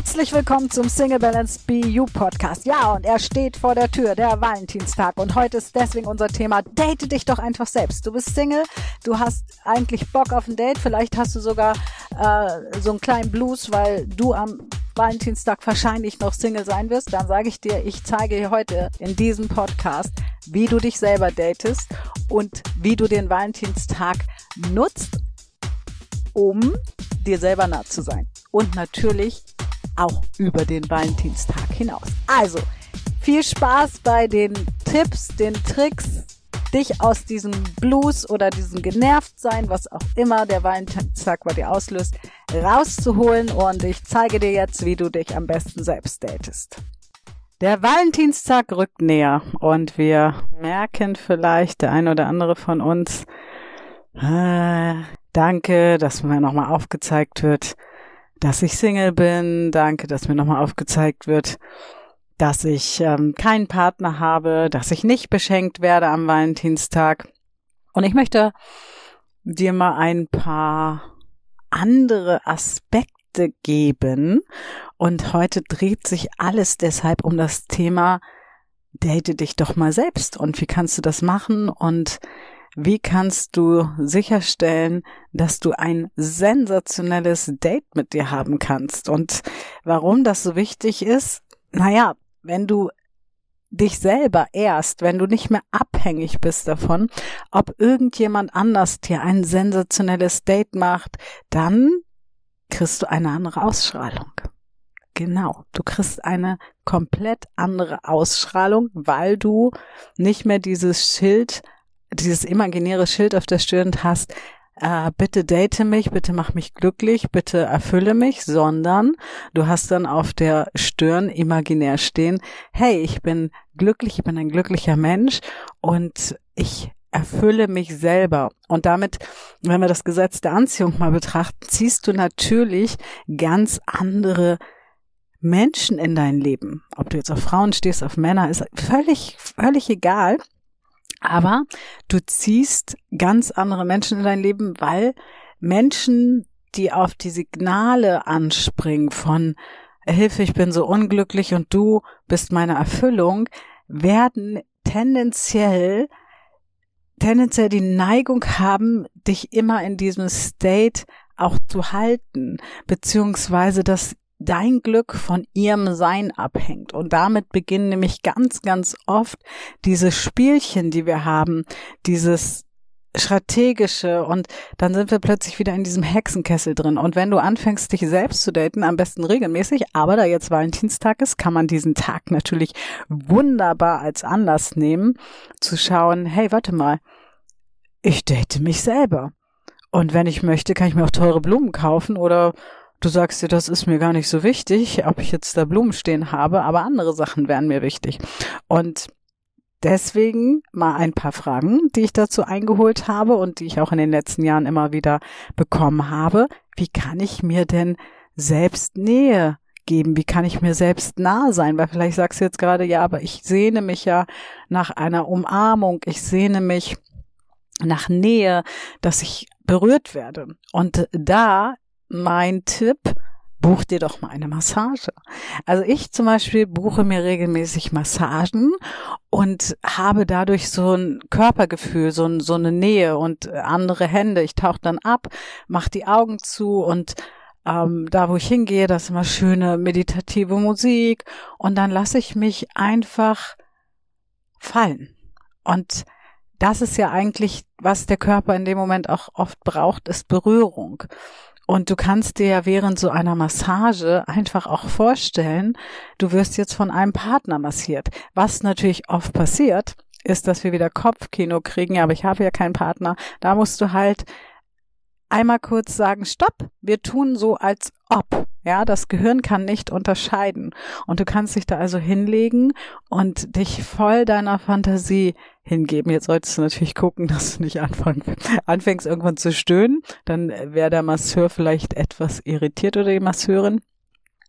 Herzlich willkommen zum Single Balance BU Podcast. Ja, und er steht vor der Tür, der Valentinstag. Und heute ist deswegen unser Thema, date dich doch einfach selbst. Du bist Single, du hast eigentlich Bock auf ein Date, vielleicht hast du sogar äh, so einen kleinen Blues, weil du am Valentinstag wahrscheinlich noch Single sein wirst. Dann sage ich dir, ich zeige dir heute in diesem Podcast, wie du dich selber datest und wie du den Valentinstag nutzt, um dir selber nah zu sein. Und natürlich auch über den Valentinstag hinaus. Also, viel Spaß bei den Tipps, den Tricks, dich aus diesem Blues oder diesem Genervtsein, was auch immer der Valentinstag bei dir auslöst, rauszuholen und ich zeige dir jetzt, wie du dich am besten selbst datest. Der Valentinstag rückt näher und wir merken vielleicht, der ein oder andere von uns, äh, danke, dass mir nochmal aufgezeigt wird, dass ich Single bin. Danke, dass mir nochmal aufgezeigt wird, dass ich ähm, keinen Partner habe, dass ich nicht beschenkt werde am Valentinstag. Und ich möchte dir mal ein paar andere Aspekte geben. Und heute dreht sich alles deshalb um das Thema, date dich doch mal selbst. Und wie kannst du das machen? Und wie kannst du sicherstellen, dass du ein sensationelles Date mit dir haben kannst? Und warum das so wichtig ist? Naja, wenn du dich selber erst, wenn du nicht mehr abhängig bist davon, ob irgendjemand anders dir ein sensationelles Date macht, dann kriegst du eine andere Ausstrahlung. Genau, du kriegst eine komplett andere Ausstrahlung, weil du nicht mehr dieses Schild dieses imaginäre Schild auf der Stirn hast, äh, bitte date mich, bitte mach mich glücklich, bitte erfülle mich, sondern du hast dann auf der Stirn imaginär stehen, hey, ich bin glücklich, ich bin ein glücklicher Mensch und ich erfülle mich selber. Und damit, wenn wir das Gesetz der Anziehung mal betrachten, ziehst du natürlich ganz andere Menschen in dein Leben. Ob du jetzt auf Frauen stehst, auf Männer, ist völlig, völlig egal. Aber du ziehst ganz andere Menschen in dein Leben, weil Menschen, die auf die Signale anspringen von Hilfe, ich bin so unglücklich und du bist meine Erfüllung, werden tendenziell tendenziell die Neigung haben, dich immer in diesem State auch zu halten, beziehungsweise dass dein Glück von ihrem Sein abhängt. Und damit beginnen nämlich ganz, ganz oft diese Spielchen, die wir haben, dieses strategische und dann sind wir plötzlich wieder in diesem Hexenkessel drin. Und wenn du anfängst, dich selbst zu daten, am besten regelmäßig, aber da jetzt Valentinstag ist, kann man diesen Tag natürlich wunderbar als Anlass nehmen, zu schauen, hey, warte mal, ich date mich selber. Und wenn ich möchte, kann ich mir auch teure Blumen kaufen oder Du sagst dir, das ist mir gar nicht so wichtig, ob ich jetzt da Blumen stehen habe, aber andere Sachen wären mir wichtig. Und deswegen mal ein paar Fragen, die ich dazu eingeholt habe und die ich auch in den letzten Jahren immer wieder bekommen habe. Wie kann ich mir denn selbst Nähe geben? Wie kann ich mir selbst nah sein? Weil vielleicht sagst du jetzt gerade, ja, aber ich sehne mich ja nach einer Umarmung. Ich sehne mich nach Nähe, dass ich berührt werde. Und da mein Tipp, buch dir doch mal eine Massage. Also ich zum Beispiel buche mir regelmäßig Massagen und habe dadurch so ein Körpergefühl, so, so eine Nähe und andere Hände. Ich tauche dann ab, mache die Augen zu und ähm, da, wo ich hingehe, das ist immer schöne meditative Musik und dann lasse ich mich einfach fallen. Und das ist ja eigentlich, was der Körper in dem Moment auch oft braucht, ist Berührung. Und du kannst dir ja während so einer Massage einfach auch vorstellen, du wirst jetzt von einem Partner massiert. Was natürlich oft passiert, ist, dass wir wieder Kopfkino kriegen, aber ich habe ja keinen Partner. Da musst du halt einmal kurz sagen, stopp, wir tun so als ob. Ja, das Gehirn kann nicht unterscheiden. Und du kannst dich da also hinlegen und dich voll deiner Fantasie hingeben. Jetzt solltest du natürlich gucken, dass du nicht anfang, anfängst irgendwann zu stöhnen. Dann wäre der Masseur vielleicht etwas irritiert oder die Masseurin.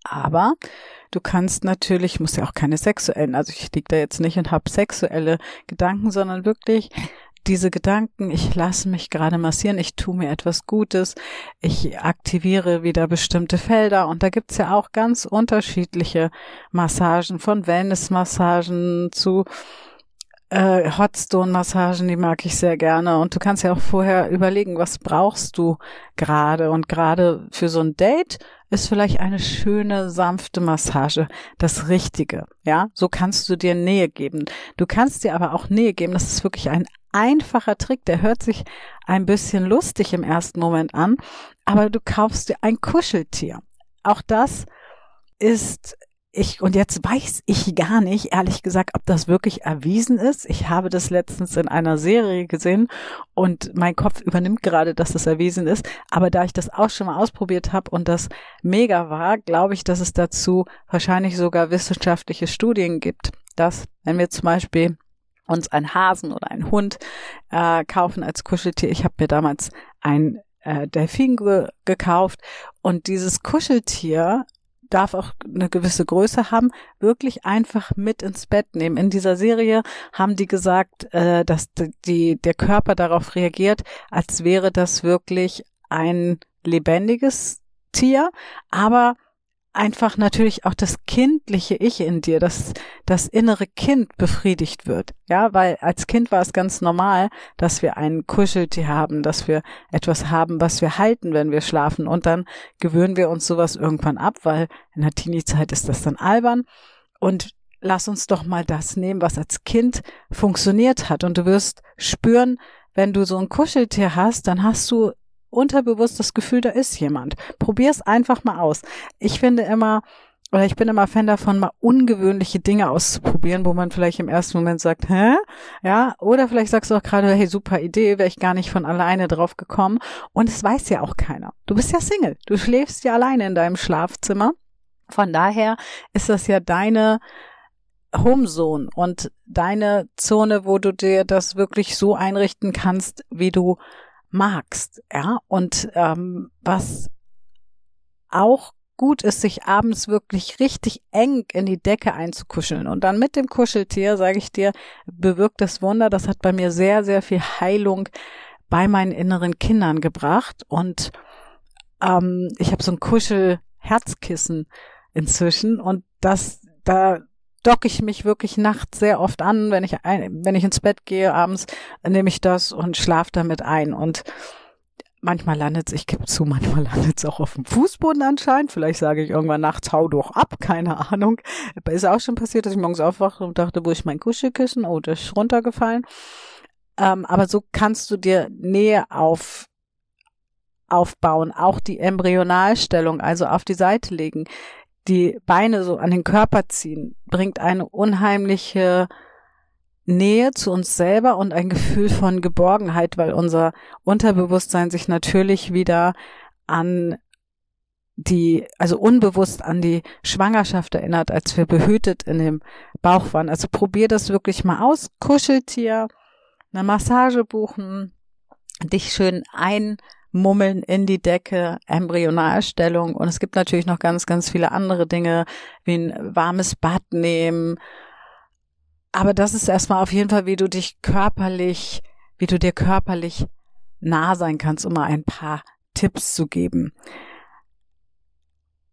Aber du kannst natürlich, musst ja auch keine sexuellen, also ich lieg da jetzt nicht und hab sexuelle Gedanken, sondern wirklich diese Gedanken, ich lasse mich gerade massieren, ich tue mir etwas Gutes, ich aktiviere wieder bestimmte Felder und da gibt's ja auch ganz unterschiedliche Massagen, von Wellness-Massagen zu äh, Hotstone-Massagen, die mag ich sehr gerne. Und du kannst ja auch vorher überlegen, was brauchst du gerade. Und gerade für so ein Date ist vielleicht eine schöne, sanfte Massage das Richtige. Ja, so kannst du dir Nähe geben. Du kannst dir aber auch Nähe geben. Das ist wirklich ein einfacher Trick. Der hört sich ein bisschen lustig im ersten Moment an. Aber du kaufst dir ein Kuscheltier. Auch das ist ich, und jetzt weiß ich gar nicht, ehrlich gesagt, ob das wirklich erwiesen ist. Ich habe das letztens in einer Serie gesehen und mein Kopf übernimmt gerade, dass das erwiesen ist. Aber da ich das auch schon mal ausprobiert habe und das mega war, glaube ich, dass es dazu wahrscheinlich sogar wissenschaftliche Studien gibt, dass wenn wir zum Beispiel uns einen Hasen oder einen Hund äh, kaufen als Kuscheltier, ich habe mir damals ein äh, Delfin ge gekauft. Und dieses Kuscheltier darf auch eine gewisse Größe haben, wirklich einfach mit ins Bett nehmen. In dieser Serie haben die gesagt, äh, dass die, der Körper darauf reagiert, als wäre das wirklich ein lebendiges Tier, aber einfach natürlich auch das kindliche Ich in dir, dass das innere Kind befriedigt wird. Ja, weil als Kind war es ganz normal, dass wir ein Kuscheltier haben, dass wir etwas haben, was wir halten, wenn wir schlafen. Und dann gewöhnen wir uns sowas irgendwann ab, weil in der Teenie-Zeit ist das dann albern. Und lass uns doch mal das nehmen, was als Kind funktioniert hat. Und du wirst spüren, wenn du so ein Kuscheltier hast, dann hast du unterbewusst das Gefühl, da ist jemand. Probier's einfach mal aus. Ich finde immer, oder ich bin immer Fan davon, mal ungewöhnliche Dinge auszuprobieren, wo man vielleicht im ersten Moment sagt, hä? Ja, oder vielleicht sagst du auch gerade, hey, super Idee, wäre ich gar nicht von alleine drauf gekommen. Und es weiß ja auch keiner. Du bist ja Single. Du schläfst ja alleine in deinem Schlafzimmer. Von daher ist das ja deine Homezone und deine Zone, wo du dir das wirklich so einrichten kannst, wie du magst, ja. Und ähm, was auch gut ist, sich abends wirklich richtig eng in die Decke einzukuscheln. Und dann mit dem Kuscheltier, sage ich dir, bewirkt das Wunder. Das hat bei mir sehr, sehr viel Heilung bei meinen inneren Kindern gebracht. Und ähm, ich habe so ein Kuschel-Herzkissen inzwischen. Und das, da docke ich mich wirklich nachts sehr oft an, wenn ich ein, wenn ich ins Bett gehe abends, nehme ich das und schlafe damit ein und manchmal landet es, ich gebe zu, manchmal landet es auch auf dem Fußboden anscheinend. Vielleicht sage ich irgendwann nachts, hau doch ab, keine Ahnung. Ist auch schon passiert, dass ich morgens aufwache und dachte, wo ist mein Kuschelkissen? Oh, das ist runtergefallen. Ähm, aber so kannst du dir Nähe auf aufbauen, auch die Embryonalstellung, also auf die Seite legen die Beine so an den Körper ziehen, bringt eine unheimliche Nähe zu uns selber und ein Gefühl von Geborgenheit, weil unser Unterbewusstsein sich natürlich wieder an die, also unbewusst an die Schwangerschaft erinnert, als wir behütet in dem Bauch waren. Also probier das wirklich mal aus. Kuscheltier, eine Massage buchen, dich schön ein Mummeln in die Decke, Embryonalstellung und es gibt natürlich noch ganz, ganz viele andere Dinge, wie ein warmes Bad nehmen. Aber das ist erstmal auf jeden Fall, wie du dich körperlich, wie du dir körperlich nah sein kannst, um mal ein paar Tipps zu geben.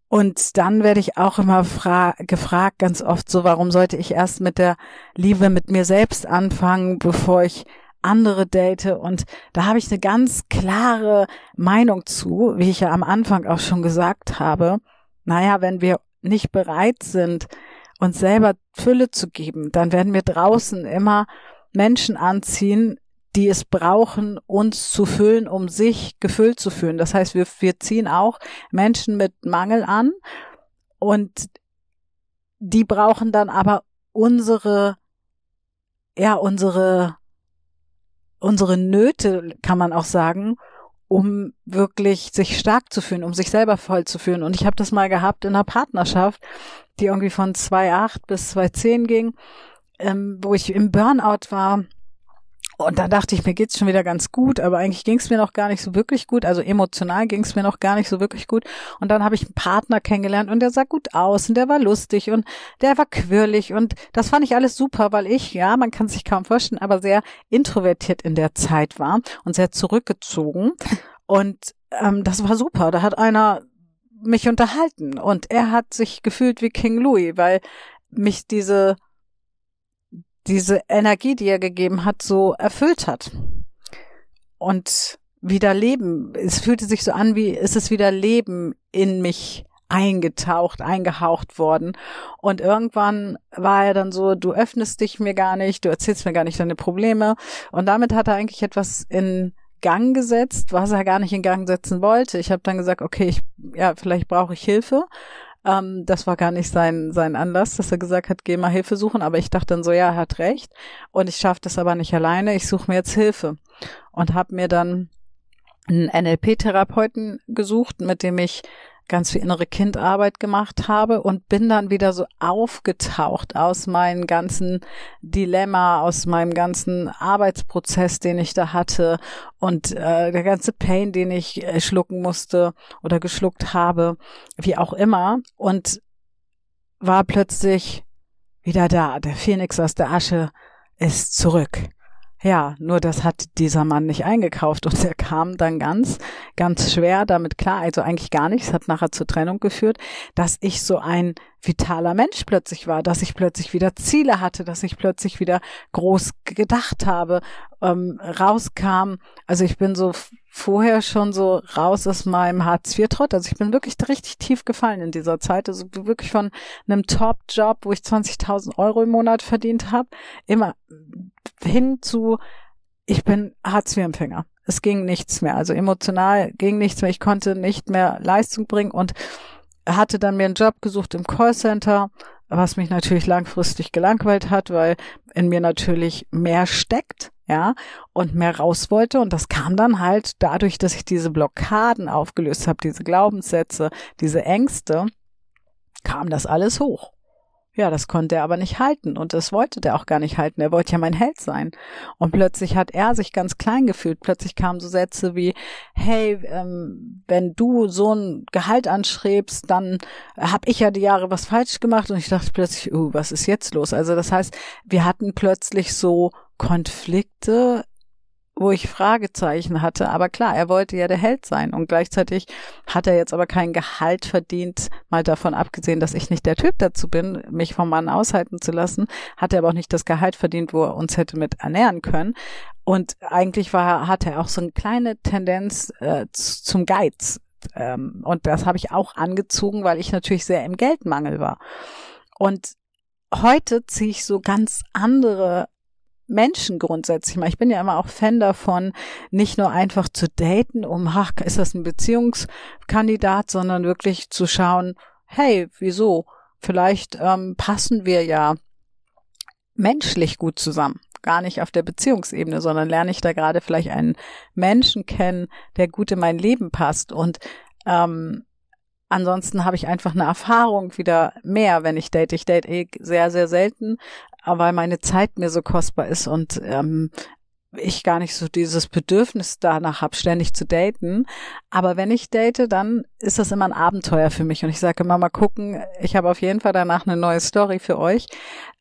Und dann werde ich auch immer gefragt, ganz oft so, warum sollte ich erst mit der Liebe mit mir selbst anfangen, bevor ich andere date und da habe ich eine ganz klare Meinung zu, wie ich ja am Anfang auch schon gesagt habe. Naja, wenn wir nicht bereit sind, uns selber Fülle zu geben, dann werden wir draußen immer Menschen anziehen, die es brauchen, uns zu füllen, um sich gefüllt zu fühlen. Das heißt, wir, wir ziehen auch Menschen mit Mangel an und die brauchen dann aber unsere, ja, unsere unsere Nöte, kann man auch sagen, um wirklich sich stark zu fühlen, um sich selber voll zu fühlen. Und ich habe das mal gehabt in einer Partnerschaft, die irgendwie von 2,8 bis 2,10 ging, ähm, wo ich im Burnout war Und dann dachte ich, mir geht's schon wieder ganz gut, aber eigentlich ging's mir noch gar nicht so wirklich gut. Also emotional ging's mir noch gar nicht so wirklich gut. Und dann habe ich einen Partner kennengelernt und der sah gut aus und der war lustig und der war quirlig und das fand ich alles super, weil ich, ja, man kann sich kaum vorstellen, aber sehr introvertiert in der Zeit war und sehr zurückgezogen. Und ähm, das war super. Da hat einer mich unterhalten und er hat sich gefühlt wie King Louis, weil mich diese diese Energie, die er gegeben hat, so erfüllt hat. Und wieder Leben. Es fühlte sich so an, wie ist es wieder Leben in mich eingetaucht, eingehaucht worden. Und irgendwann war er dann so, du öffnest dich mir gar nicht, du erzählst mir gar nicht deine Probleme. Und damit hat er eigentlich etwas in Gang gesetzt, was er gar nicht in Gang setzen wollte. Ich habe dann gesagt, okay, ich, ja, vielleicht brauche ich Hilfe. Ähm, das war gar nicht sein, sein Anlass, dass er gesagt hat, geh mal Hilfe suchen. Aber ich dachte dann so, ja, er hat recht. Und ich schaffe das aber nicht alleine. Ich suche mir jetzt Hilfe. Und habe mir dann einen NLP-Therapeuten gesucht, mit dem ich ganz viel innere Kindarbeit gemacht habe und bin dann wieder so aufgetaucht aus meinem ganzen Dilemma, aus meinem ganzen Arbeitsprozess, den ich da hatte und äh, der ganze Pain, den ich äh, schlucken musste oder geschluckt habe, wie auch immer und war plötzlich wieder da. Der Phoenix aus der Asche ist zurück. Ja, nur das hat dieser Mann nicht eingekauft und er kam dann ganz, ganz schwer damit klar, also eigentlich gar nichts, hat nachher zur Trennung geführt, dass ich so ein vitaler Mensch plötzlich war, dass ich plötzlich wieder Ziele hatte, dass ich plötzlich wieder groß gedacht habe, ähm, rauskam. Also ich bin so vorher schon so raus aus meinem Hartz-IV-Trott. Also ich bin wirklich richtig tief gefallen in dieser Zeit. Also wirklich von einem Top-Job, wo ich 20.000 Euro im Monat verdient habe, immer hin zu, ich bin Hartz-IV-Empfänger. Es ging nichts mehr. Also emotional ging nichts mehr. Ich konnte nicht mehr Leistung bringen und hatte dann mir einen Job gesucht im Callcenter, was mich natürlich langfristig gelangweilt hat, weil in mir natürlich mehr steckt, ja, und mehr raus wollte. Und das kam dann halt dadurch, dass ich diese Blockaden aufgelöst habe, diese Glaubenssätze, diese Ängste, kam das alles hoch. Ja, das konnte er aber nicht halten und das wollte der auch gar nicht halten. Er wollte ja mein Held sein. Und plötzlich hat er sich ganz klein gefühlt. Plötzlich kamen so Sätze wie, hey, ähm, wenn du so ein Gehalt anschrebst, dann habe ich ja die Jahre was falsch gemacht. Und ich dachte plötzlich, uh, was ist jetzt los? Also das heißt, wir hatten plötzlich so Konflikte wo ich Fragezeichen hatte. Aber klar, er wollte ja der Held sein und gleichzeitig hat er jetzt aber kein Gehalt verdient, mal davon abgesehen, dass ich nicht der Typ dazu bin, mich vom Mann aushalten zu lassen, hat er aber auch nicht das Gehalt verdient, wo er uns hätte mit ernähren können. Und eigentlich war, hatte er auch so eine kleine Tendenz äh, zum Geiz. Ähm, und das habe ich auch angezogen, weil ich natürlich sehr im Geldmangel war. Und heute ziehe ich so ganz andere Menschen grundsätzlich mal. Ich bin ja immer auch Fan davon, nicht nur einfach zu daten, um, ach, ist das ein Beziehungskandidat, sondern wirklich zu schauen, hey, wieso? Vielleicht ähm, passen wir ja menschlich gut zusammen. Gar nicht auf der Beziehungsebene, sondern lerne ich da gerade vielleicht einen Menschen kennen, der gut in mein Leben passt. Und ähm, Ansonsten habe ich einfach eine Erfahrung wieder mehr, wenn ich date. Ich date eh sehr, sehr selten, weil meine Zeit mir so kostbar ist und ähm, ich gar nicht so dieses Bedürfnis danach habe, ständig zu daten. Aber wenn ich date, dann ist das immer ein Abenteuer für mich. Und ich sage immer, mal gucken, ich habe auf jeden Fall danach eine neue Story für euch.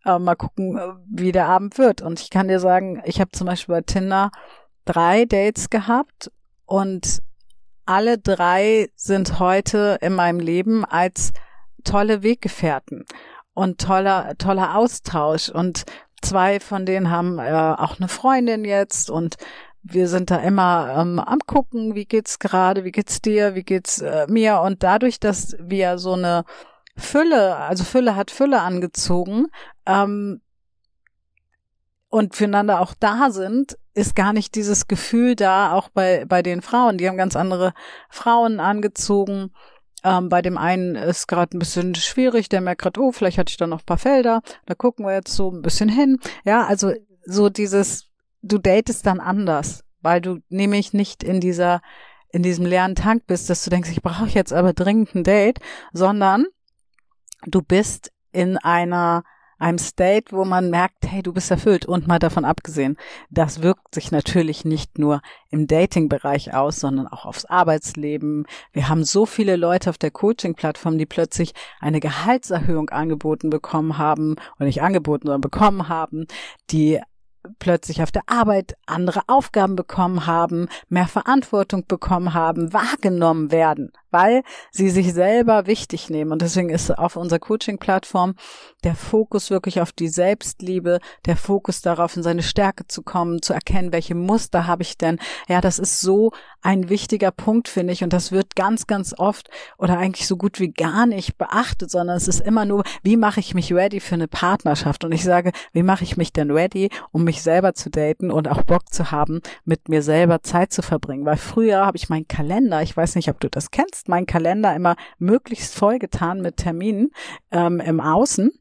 Äh, mal gucken, wie der Abend wird. Und ich kann dir sagen, ich habe zum Beispiel bei Tinder drei Dates gehabt und alle drei sind heute in meinem Leben als tolle Weggefährten und toller, toller Austausch. Und zwei von denen haben äh, auch eine Freundin jetzt und wir sind da immer ähm, am gucken, wie geht's gerade, wie geht's dir, wie geht's äh, mir und dadurch, dass wir so eine Fülle, also Fülle hat Fülle angezogen ähm, und füreinander auch da sind, ist gar nicht dieses Gefühl da, auch bei bei den Frauen. Die haben ganz andere Frauen angezogen ähm, bei dem einen ist gerade ein bisschen schwierig, der merkt gerade, oh, vielleicht hatte ich da noch ein paar Felder, da gucken wir jetzt so ein bisschen hin. Ja, also so dieses, du datest dann anders, weil du nämlich nicht in dieser, in diesem leeren Tank bist, dass du denkst, ich brauche jetzt aber dringend ein Date, sondern du bist in einer einem State, wo man merkt, hey, du bist erfüllt. Und mal davon abgesehen, das wirkt sich natürlich nicht nur im Dating-Bereich aus, sondern auch aufs Arbeitsleben. Wir haben so viele Leute auf der Coaching-Plattform, die plötzlich eine Gehaltserhöhung angeboten bekommen haben, oder nicht angeboten, sondern bekommen haben, die plötzlich auf der Arbeit andere Aufgaben bekommen haben, mehr Verantwortung bekommen haben, wahrgenommen werden weil sie sich selber wichtig nehmen. Und deswegen ist auf unserer Coaching-Plattform der Fokus wirklich auf die Selbstliebe, der Fokus darauf, in seine Stärke zu kommen, zu erkennen, welche Muster habe ich denn. Ja, das ist so ein wichtiger Punkt, finde ich. Und das wird ganz, ganz oft oder eigentlich so gut wie gar nicht beachtet, sondern es ist immer nur, wie mache ich mich ready für eine Partnerschaft? Und ich sage, wie mache ich mich denn ready, um mich selber zu daten und auch Bock zu haben, mit mir selber Zeit zu verbringen? Weil früher habe ich meinen Kalender, ich weiß nicht, ob du das kennst, meinen Kalender immer möglichst vollgetan mit Terminen ähm, im Außen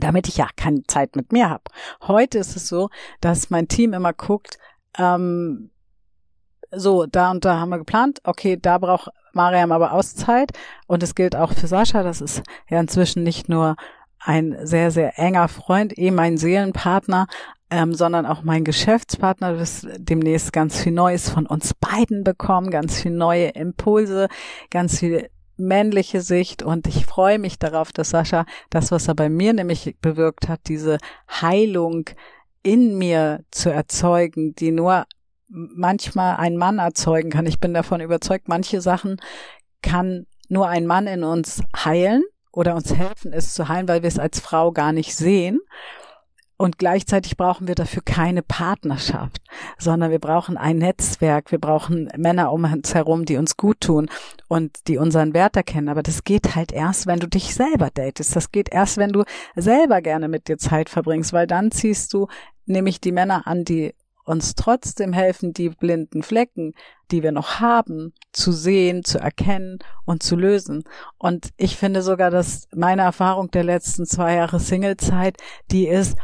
damit ich ja keine Zeit mit mir habe. Heute ist es so, dass mein Team immer guckt, ähm, so, da und da haben wir geplant, okay, da braucht Mariam aber Auszeit und es gilt auch für Sascha, das ist ja inzwischen nicht nur ein sehr, sehr enger Freund, eh mein Seelenpartner, ähm, sondern auch mein Geschäftspartner das demnächst ganz viel Neues von uns beiden bekommen, ganz viel neue Impulse, ganz viel männliche Sicht und ich freue mich darauf, dass Sascha das, was er bei mir nämlich bewirkt hat, diese Heilung in mir zu erzeugen, die nur manchmal ein Mann erzeugen kann. Ich bin davon überzeugt, manche Sachen kann nur ein Mann in uns heilen oder uns helfen, es zu heilen, weil wir es als Frau gar nicht sehen. Und gleichzeitig brauchen wir dafür keine Partnerschaft, sondern wir brauchen ein Netzwerk, wir brauchen Männer um uns herum, die uns gut tun und die unseren Wert erkennen. Aber das geht halt erst, wenn du dich selber datest. Das geht erst, wenn du selber gerne mit dir Zeit verbringst, weil dann ziehst du nämlich die Männer an, die uns trotzdem helfen, die blinden Flecken, die wir noch haben, zu sehen, zu erkennen und zu lösen. Und ich finde sogar, dass meine Erfahrung der letzten zwei Jahre Singlezeit, die ist,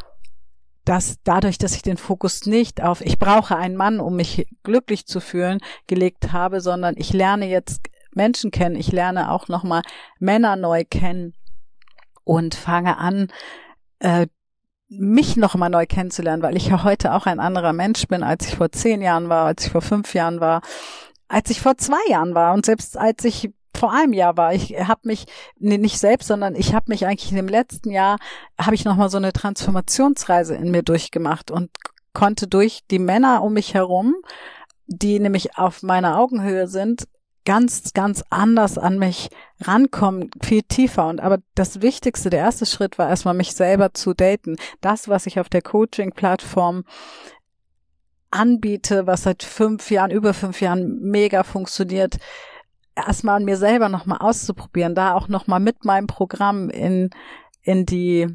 dass dadurch, dass ich den Fokus nicht auf ich brauche einen Mann, um mich glücklich zu fühlen, gelegt habe, sondern ich lerne jetzt Menschen kennen, ich lerne auch nochmal Männer neu kennen und fange an, äh, mich nochmal neu kennenzulernen, weil ich ja heute auch ein anderer Mensch bin, als ich vor zehn Jahren war, als ich vor fünf Jahren war, als ich vor zwei Jahren war. Und selbst als ich vor einem Jahr war. Ich habe mich nee, nicht selbst, sondern ich habe mich eigentlich in dem letzten Jahr habe ich noch mal so eine Transformationsreise in mir durchgemacht und konnte durch die Männer um mich herum, die nämlich auf meiner Augenhöhe sind, ganz, ganz anders an mich rankommen, viel tiefer. Und aber das Wichtigste, der erste Schritt war erstmal mich selber zu daten. Das, was ich auf der Coaching-Plattform anbiete, was seit fünf Jahren, über fünf Jahren mega funktioniert, erstmal an mir selber nochmal auszuprobieren, da auch nochmal mit meinem Programm in, in die,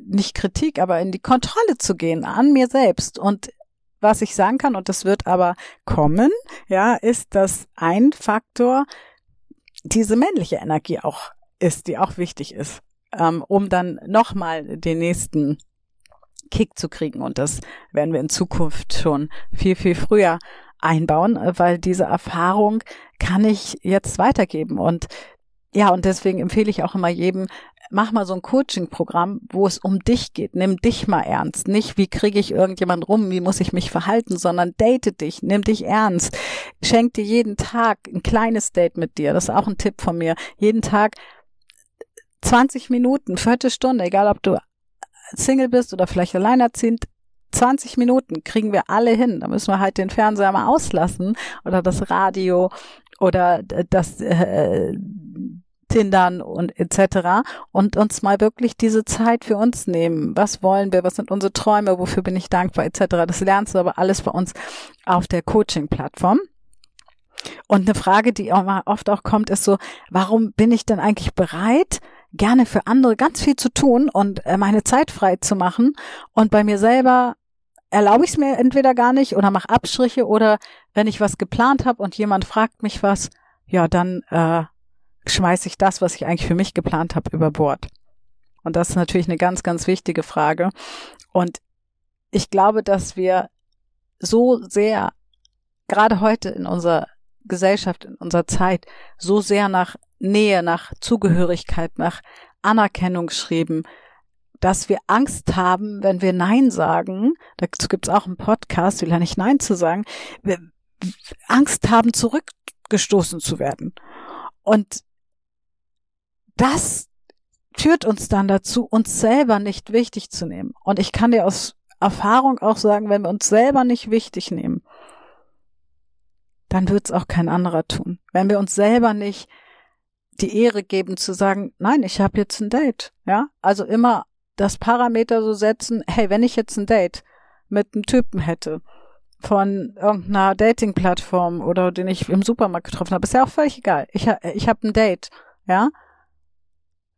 nicht Kritik, aber in die Kontrolle zu gehen, an mir selbst. Und was ich sagen kann, und das wird aber kommen, ja, ist, dass ein Faktor diese männliche Energie auch ist, die auch wichtig ist, ähm, um dann nochmal den nächsten Kick zu kriegen. Und das werden wir in Zukunft schon viel, viel früher einbauen, äh, weil diese Erfahrung kann ich jetzt weitergeben. Und ja, und deswegen empfehle ich auch immer jedem, mach mal so ein Coaching-Programm, wo es um dich geht. Nimm dich mal ernst. Nicht, wie kriege ich irgendjemand rum, wie muss ich mich verhalten, sondern date dich, nimm dich ernst. Schenk dir jeden Tag ein kleines Date mit dir. Das ist auch ein Tipp von mir. Jeden Tag 20 Minuten, Viertelstunde, egal ob du Single bist oder vielleicht alleinerziehend, 20 Minuten kriegen wir alle hin. Da müssen wir halt den Fernseher mal auslassen oder das Radio oder das äh, Tindern und etc. und uns mal wirklich diese Zeit für uns nehmen. Was wollen wir? Was sind unsere Träume? Wofür bin ich dankbar etc. Das lernst du aber alles bei uns auf der Coaching-Plattform. Und eine Frage, die auch mal oft auch kommt, ist so, warum bin ich denn eigentlich bereit, gerne für andere ganz viel zu tun und äh, meine Zeit frei zu machen und bei mir selber erlaube ich es mir entweder gar nicht oder mache Abstriche oder wenn ich was geplant habe und jemand fragt mich was, ja, dann äh, schmeiße ich das, was ich eigentlich für mich geplant habe, über Bord. Und das ist natürlich eine ganz, ganz wichtige Frage. Und ich glaube, dass wir so sehr, gerade heute in unserer Gesellschaft, in unserer Zeit, so sehr nach Nähe, nach Zugehörigkeit, nach Anerkennung schreiben, dass wir Angst haben, wenn wir Nein sagen, dazu gibt's auch einen Podcast, will ja nicht Nein zu sagen, wir Angst haben, zurückgestoßen zu werden. Und das führt uns dann dazu, uns selber nicht wichtig zu nehmen. Und ich kann dir aus Erfahrung auch sagen, wenn wir uns selber nicht wichtig nehmen, dann wird es auch kein anderer tun. Wenn wir uns selber nicht die Ehre geben zu sagen, nein, ich habe jetzt ein Date, ja? Also immer das Parameter so setzen, hey, wenn ich jetzt ein Date mit einem Typen hätte von irgendeiner Dating-Plattform oder den ich im Supermarkt getroffen habe, ist ja auch völlig egal. Ich, ich habe ein Date, ja?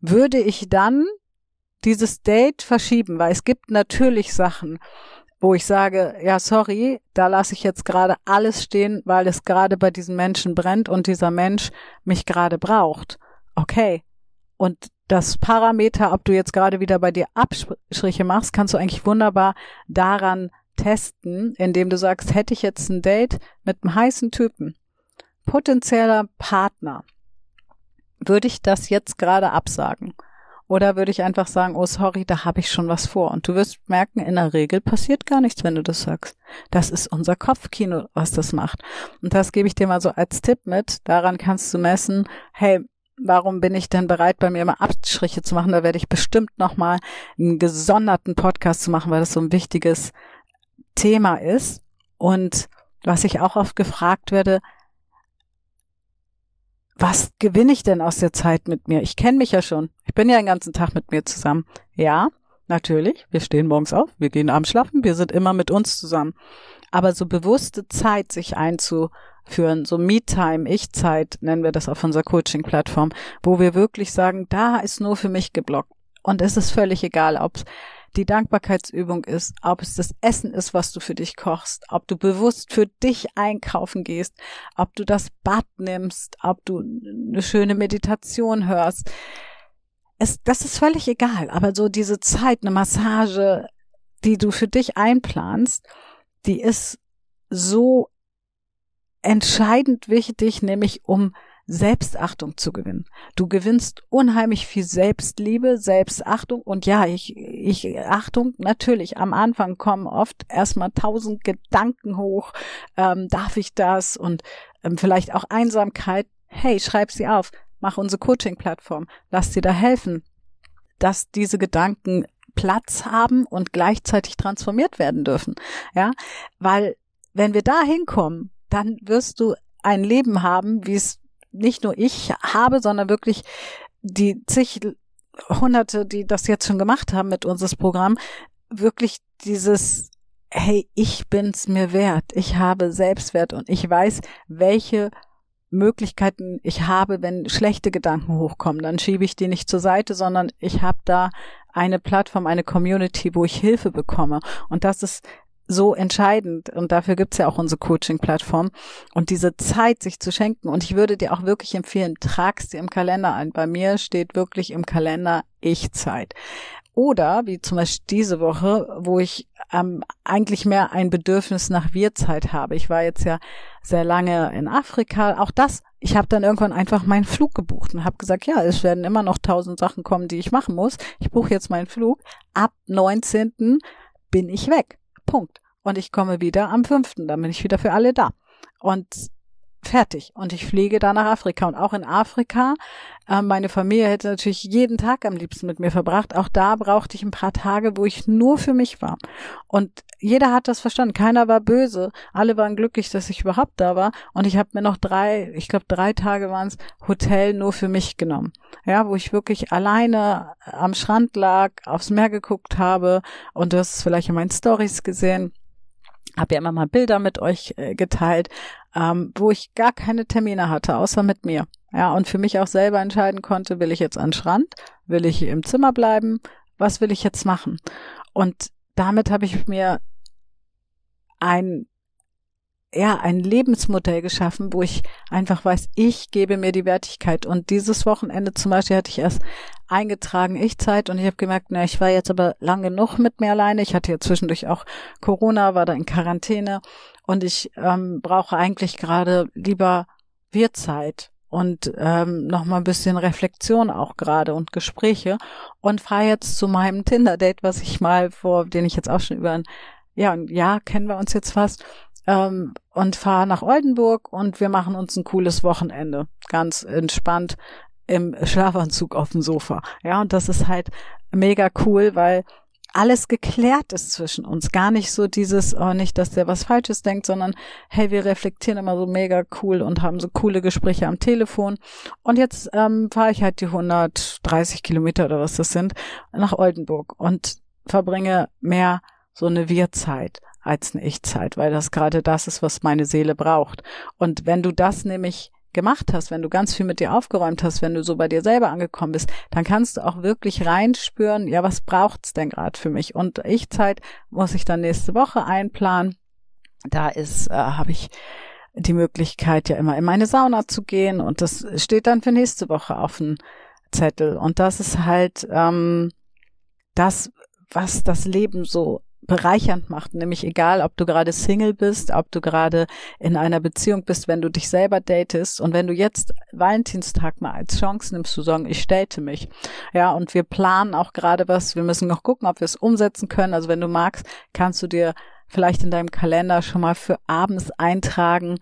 Würde ich dann dieses Date verschieben, weil es gibt natürlich Sachen, wo ich sage, ja, sorry, da lasse ich jetzt gerade alles stehen, weil es gerade bei diesem Menschen brennt und dieser Mensch mich gerade braucht. Okay. Und das Parameter, ob du jetzt gerade wieder bei dir Abstriche machst, kannst du eigentlich wunderbar daran testen, indem du sagst, hätte ich jetzt ein Date mit einem heißen Typen, potenzieller Partner, würde ich das jetzt gerade absagen? Oder würde ich einfach sagen, oh sorry, da habe ich schon was vor. Und du wirst merken, in der Regel passiert gar nichts, wenn du das sagst. Das ist unser Kopfkino, was das macht. Und das gebe ich dir mal so als Tipp mit. Daran kannst du messen, hey, warum bin ich denn bereit, bei mir immer Abstriche zu machen? Da werde ich bestimmt nochmal einen gesonderten Podcast zu machen, weil das so ein wichtiges Thema ist. Und was ich auch oft gefragt werde, was gewinne ich denn aus der Zeit mit mir? Ich kenne mich ja schon. Ich bin ja den ganzen Tag mit mir zusammen. Ja, natürlich. Wir stehen morgens auf, wir gehen abends schlafen, wir sind immer mit uns zusammen. Aber so bewusste Zeit sich einzuführen, so Me-Time, Ich-Zeit nennen wir das auf unserer Coaching-Plattform, wo wir wirklich sagen, da ist nur für mich geblockt. Und es ist völlig egal, ob die Dankbarkeitsübung ist, ob es das Essen ist, was du für dich kochst, ob du bewusst für dich einkaufen gehst, ob du das Bad nimmst, ob du eine schöne Meditation hörst. Es, das ist völlig egal, aber so diese Zeit, eine Massage, die du für dich einplanst, die ist so entscheidend wichtig, nämlich um Selbstachtung zu gewinnen. Du gewinnst unheimlich viel Selbstliebe, Selbstachtung und ja, ich, ich, Achtung, natürlich, am Anfang kommen oft erstmal tausend Gedanken hoch, ähm, darf ich das und ähm, vielleicht auch Einsamkeit. Hey, schreib sie auf, mach unsere Coaching-Plattform, lass dir da helfen, dass diese Gedanken Platz haben und gleichzeitig transformiert werden dürfen. Ja, weil wenn wir da hinkommen, dann wirst du ein Leben haben, wie es nicht nur ich habe, sondern wirklich die zig Hunderte, die das jetzt schon gemacht haben mit unseres Programm, wirklich dieses hey, ich bin's mir wert. Ich habe Selbstwert und ich weiß, welche Möglichkeiten ich habe, wenn schlechte Gedanken hochkommen. Dann schiebe ich die nicht zur Seite, sondern ich habe da eine Plattform, eine Community, wo ich Hilfe bekomme. Und das ist so entscheidend und dafür gibt's ja auch unsere Coaching-Plattform und diese Zeit sich zu schenken und ich würde dir auch wirklich empfehlen, tragst dir im Kalender ein. Bei mir steht wirklich im Kalender Ich-Zeit. Oder wie zum Beispiel diese Woche, wo ich ähm, eigentlich mehr ein Bedürfnis nach Wir-Zeit habe. Ich war jetzt ja sehr lange in Afrika. Auch das, ich habe dann irgendwann einfach meinen Flug gebucht und habe gesagt, ja, es werden immer noch tausend Sachen kommen, die ich machen muss. Ich buche jetzt meinen Flug. Ab 19. bin ich weg. Punkt. Und ich komme wieder am fünften, dann bin ich wieder für alle da. Und fertig. Und ich fliege da nach Afrika. Und auch in Afrika, äh, meine Familie hätte natürlich jeden Tag am liebsten mit mir verbracht. Auch da brauchte ich ein paar Tage, wo ich nur für mich war. Und jeder hat das verstanden. Keiner war böse. Alle waren glücklich, dass ich überhaupt da war. Und ich habe mir noch drei, ich glaube drei Tage waren es, Hotel nur für mich genommen. Ja, wo ich wirklich alleine am Strand lag, aufs Meer geguckt habe. Und du hast es vielleicht in meinen Stories gesehen habe ja immer mal Bilder mit euch äh, geteilt, ähm, wo ich gar keine Termine hatte, außer mit mir. Ja, und für mich auch selber entscheiden konnte, will ich jetzt an den Strand, will ich im Zimmer bleiben, was will ich jetzt machen? Und damit habe ich mir ein ja, ein Lebensmodell geschaffen, wo ich einfach weiß, ich gebe mir die Wertigkeit. Und dieses Wochenende zum Beispiel hatte ich erst eingetragen Ich-Zeit und ich habe gemerkt, na, ich war jetzt aber lang genug mit mir alleine. Ich hatte ja zwischendurch auch Corona, war da in Quarantäne und ich ähm, brauche eigentlich gerade lieber Wir-Zeit. und ähm, noch mal ein bisschen Reflexion auch gerade und Gespräche und fahre jetzt zu meinem Tinder-Date, was ich mal vor, den ich jetzt auch schon über ein, ja, ein Jahr kennen wir uns jetzt fast, ähm, und fahre nach Oldenburg und wir machen uns ein cooles Wochenende. Ganz entspannt im Schlafanzug auf dem Sofa. Ja, und das ist halt mega cool, weil alles geklärt ist zwischen uns. Gar nicht so dieses, oh, nicht, dass der was Falsches denkt, sondern hey, wir reflektieren immer so mega cool und haben so coole Gespräche am Telefon. Und jetzt ähm, fahre ich halt die 130 Kilometer oder was das sind nach Oldenburg und verbringe mehr so eine Wir-Zeit als eine Ich-Zeit, weil das gerade das ist, was meine Seele braucht. Und wenn du das nämlich gemacht hast, wenn du ganz viel mit dir aufgeräumt hast, wenn du so bei dir selber angekommen bist, dann kannst du auch wirklich reinspüren, ja, was braucht's denn gerade für mich? Und Ich-Zeit muss ich dann nächste Woche einplanen. Da ist, äh, habe ich die Möglichkeit, ja immer in meine Sauna zu gehen und das steht dann für nächste Woche auf dem Zettel. Und das ist halt ähm, das, was das Leben so bereichernd macht, nämlich egal, ob du gerade Single bist, ob du gerade in einer Beziehung bist, wenn du dich selber datest und wenn du jetzt Valentinstag mal als Chance nimmst zu sagen, ich date mich. Ja, und wir planen auch gerade was, wir müssen noch gucken, ob wir es umsetzen können. Also wenn du magst, kannst du dir vielleicht in deinem Kalender schon mal für abends eintragen,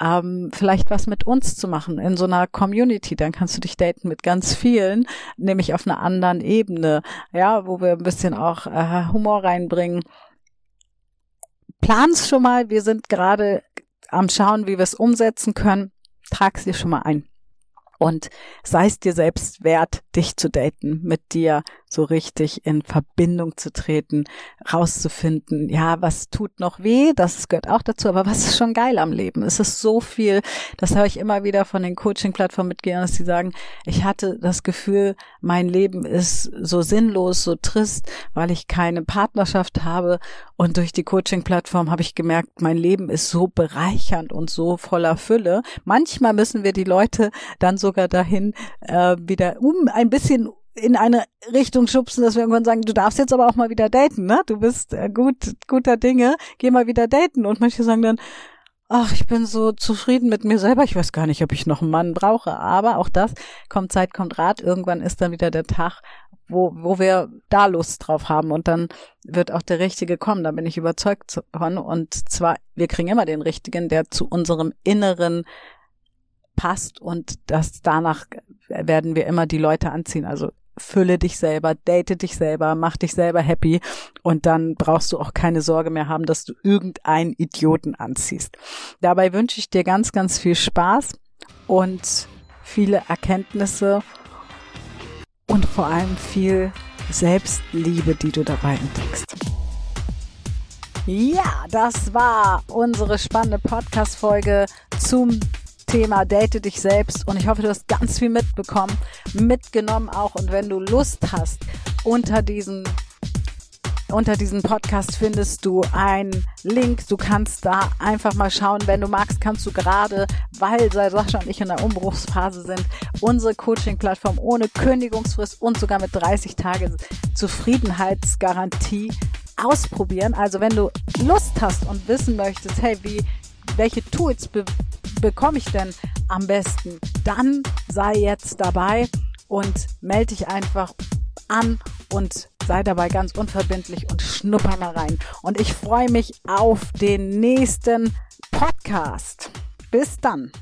ähm, vielleicht was mit uns zu machen in so einer Community. Dann kannst du dich daten mit ganz vielen, nämlich auf einer anderen Ebene, ja, wo wir ein bisschen auch äh, Humor reinbringen. Plan's schon mal. Wir sind gerade am Schauen, wie wir es umsetzen können. Trag's dir schon mal ein und sei es dir selbst wert, dich zu daten, mit dir so richtig in Verbindung zu treten, rauszufinden, ja, was tut noch weh, das gehört auch dazu, aber was ist schon geil am Leben? Es ist so viel, das habe ich immer wieder von den Coaching-Plattformen mitgegeben, dass die sagen, ich hatte das Gefühl, mein Leben ist so sinnlos, so trist, weil ich keine Partnerschaft habe und durch die Coaching-Plattform habe ich gemerkt, mein Leben ist so bereichernd und so voller Fülle. Manchmal müssen wir die Leute dann sogar dahin äh, wieder um ein bisschen in eine Richtung schubsen, dass wir irgendwann sagen, du darfst jetzt aber auch mal wieder daten, ne? Du bist äh, gut, guter Dinge, geh mal wieder daten. Und manche sagen dann, ach, ich bin so zufrieden mit mir selber, ich weiß gar nicht, ob ich noch einen Mann brauche. Aber auch das, kommt Zeit, kommt Rat, irgendwann ist dann wieder der Tag, wo, wo wir da Lust drauf haben und dann wird auch der Richtige kommen, da bin ich überzeugt von. Und zwar, wir kriegen immer den Richtigen, der zu unserem inneren passt und das danach werden wir immer die Leute anziehen. Also fülle dich selber, date dich selber, mach dich selber happy und dann brauchst du auch keine Sorge mehr haben, dass du irgendeinen Idioten anziehst. Dabei wünsche ich dir ganz, ganz viel Spaß und viele Erkenntnisse und vor allem viel Selbstliebe, die du dabei entdeckst. Ja, das war unsere spannende Podcast-Folge zum Thema Date dich selbst und ich hoffe, du hast ganz viel mitbekommen, mitgenommen auch und wenn du Lust hast, unter diesen unter diesem Podcast findest du einen Link. Du kannst da einfach mal schauen. Wenn du magst, kannst du gerade, weil Sascha und ich in der Umbruchsphase sind, unsere Coaching-Plattform ohne Kündigungsfrist und sogar mit 30 Tage Zufriedenheitsgarantie ausprobieren. Also wenn du Lust hast und wissen möchtest, hey, wie, welche Tools bekomme ich denn am besten? Dann sei jetzt dabei und melde dich einfach an und sei dabei ganz unverbindlich und schnupper mal rein. Und ich freue mich auf den nächsten Podcast. Bis dann.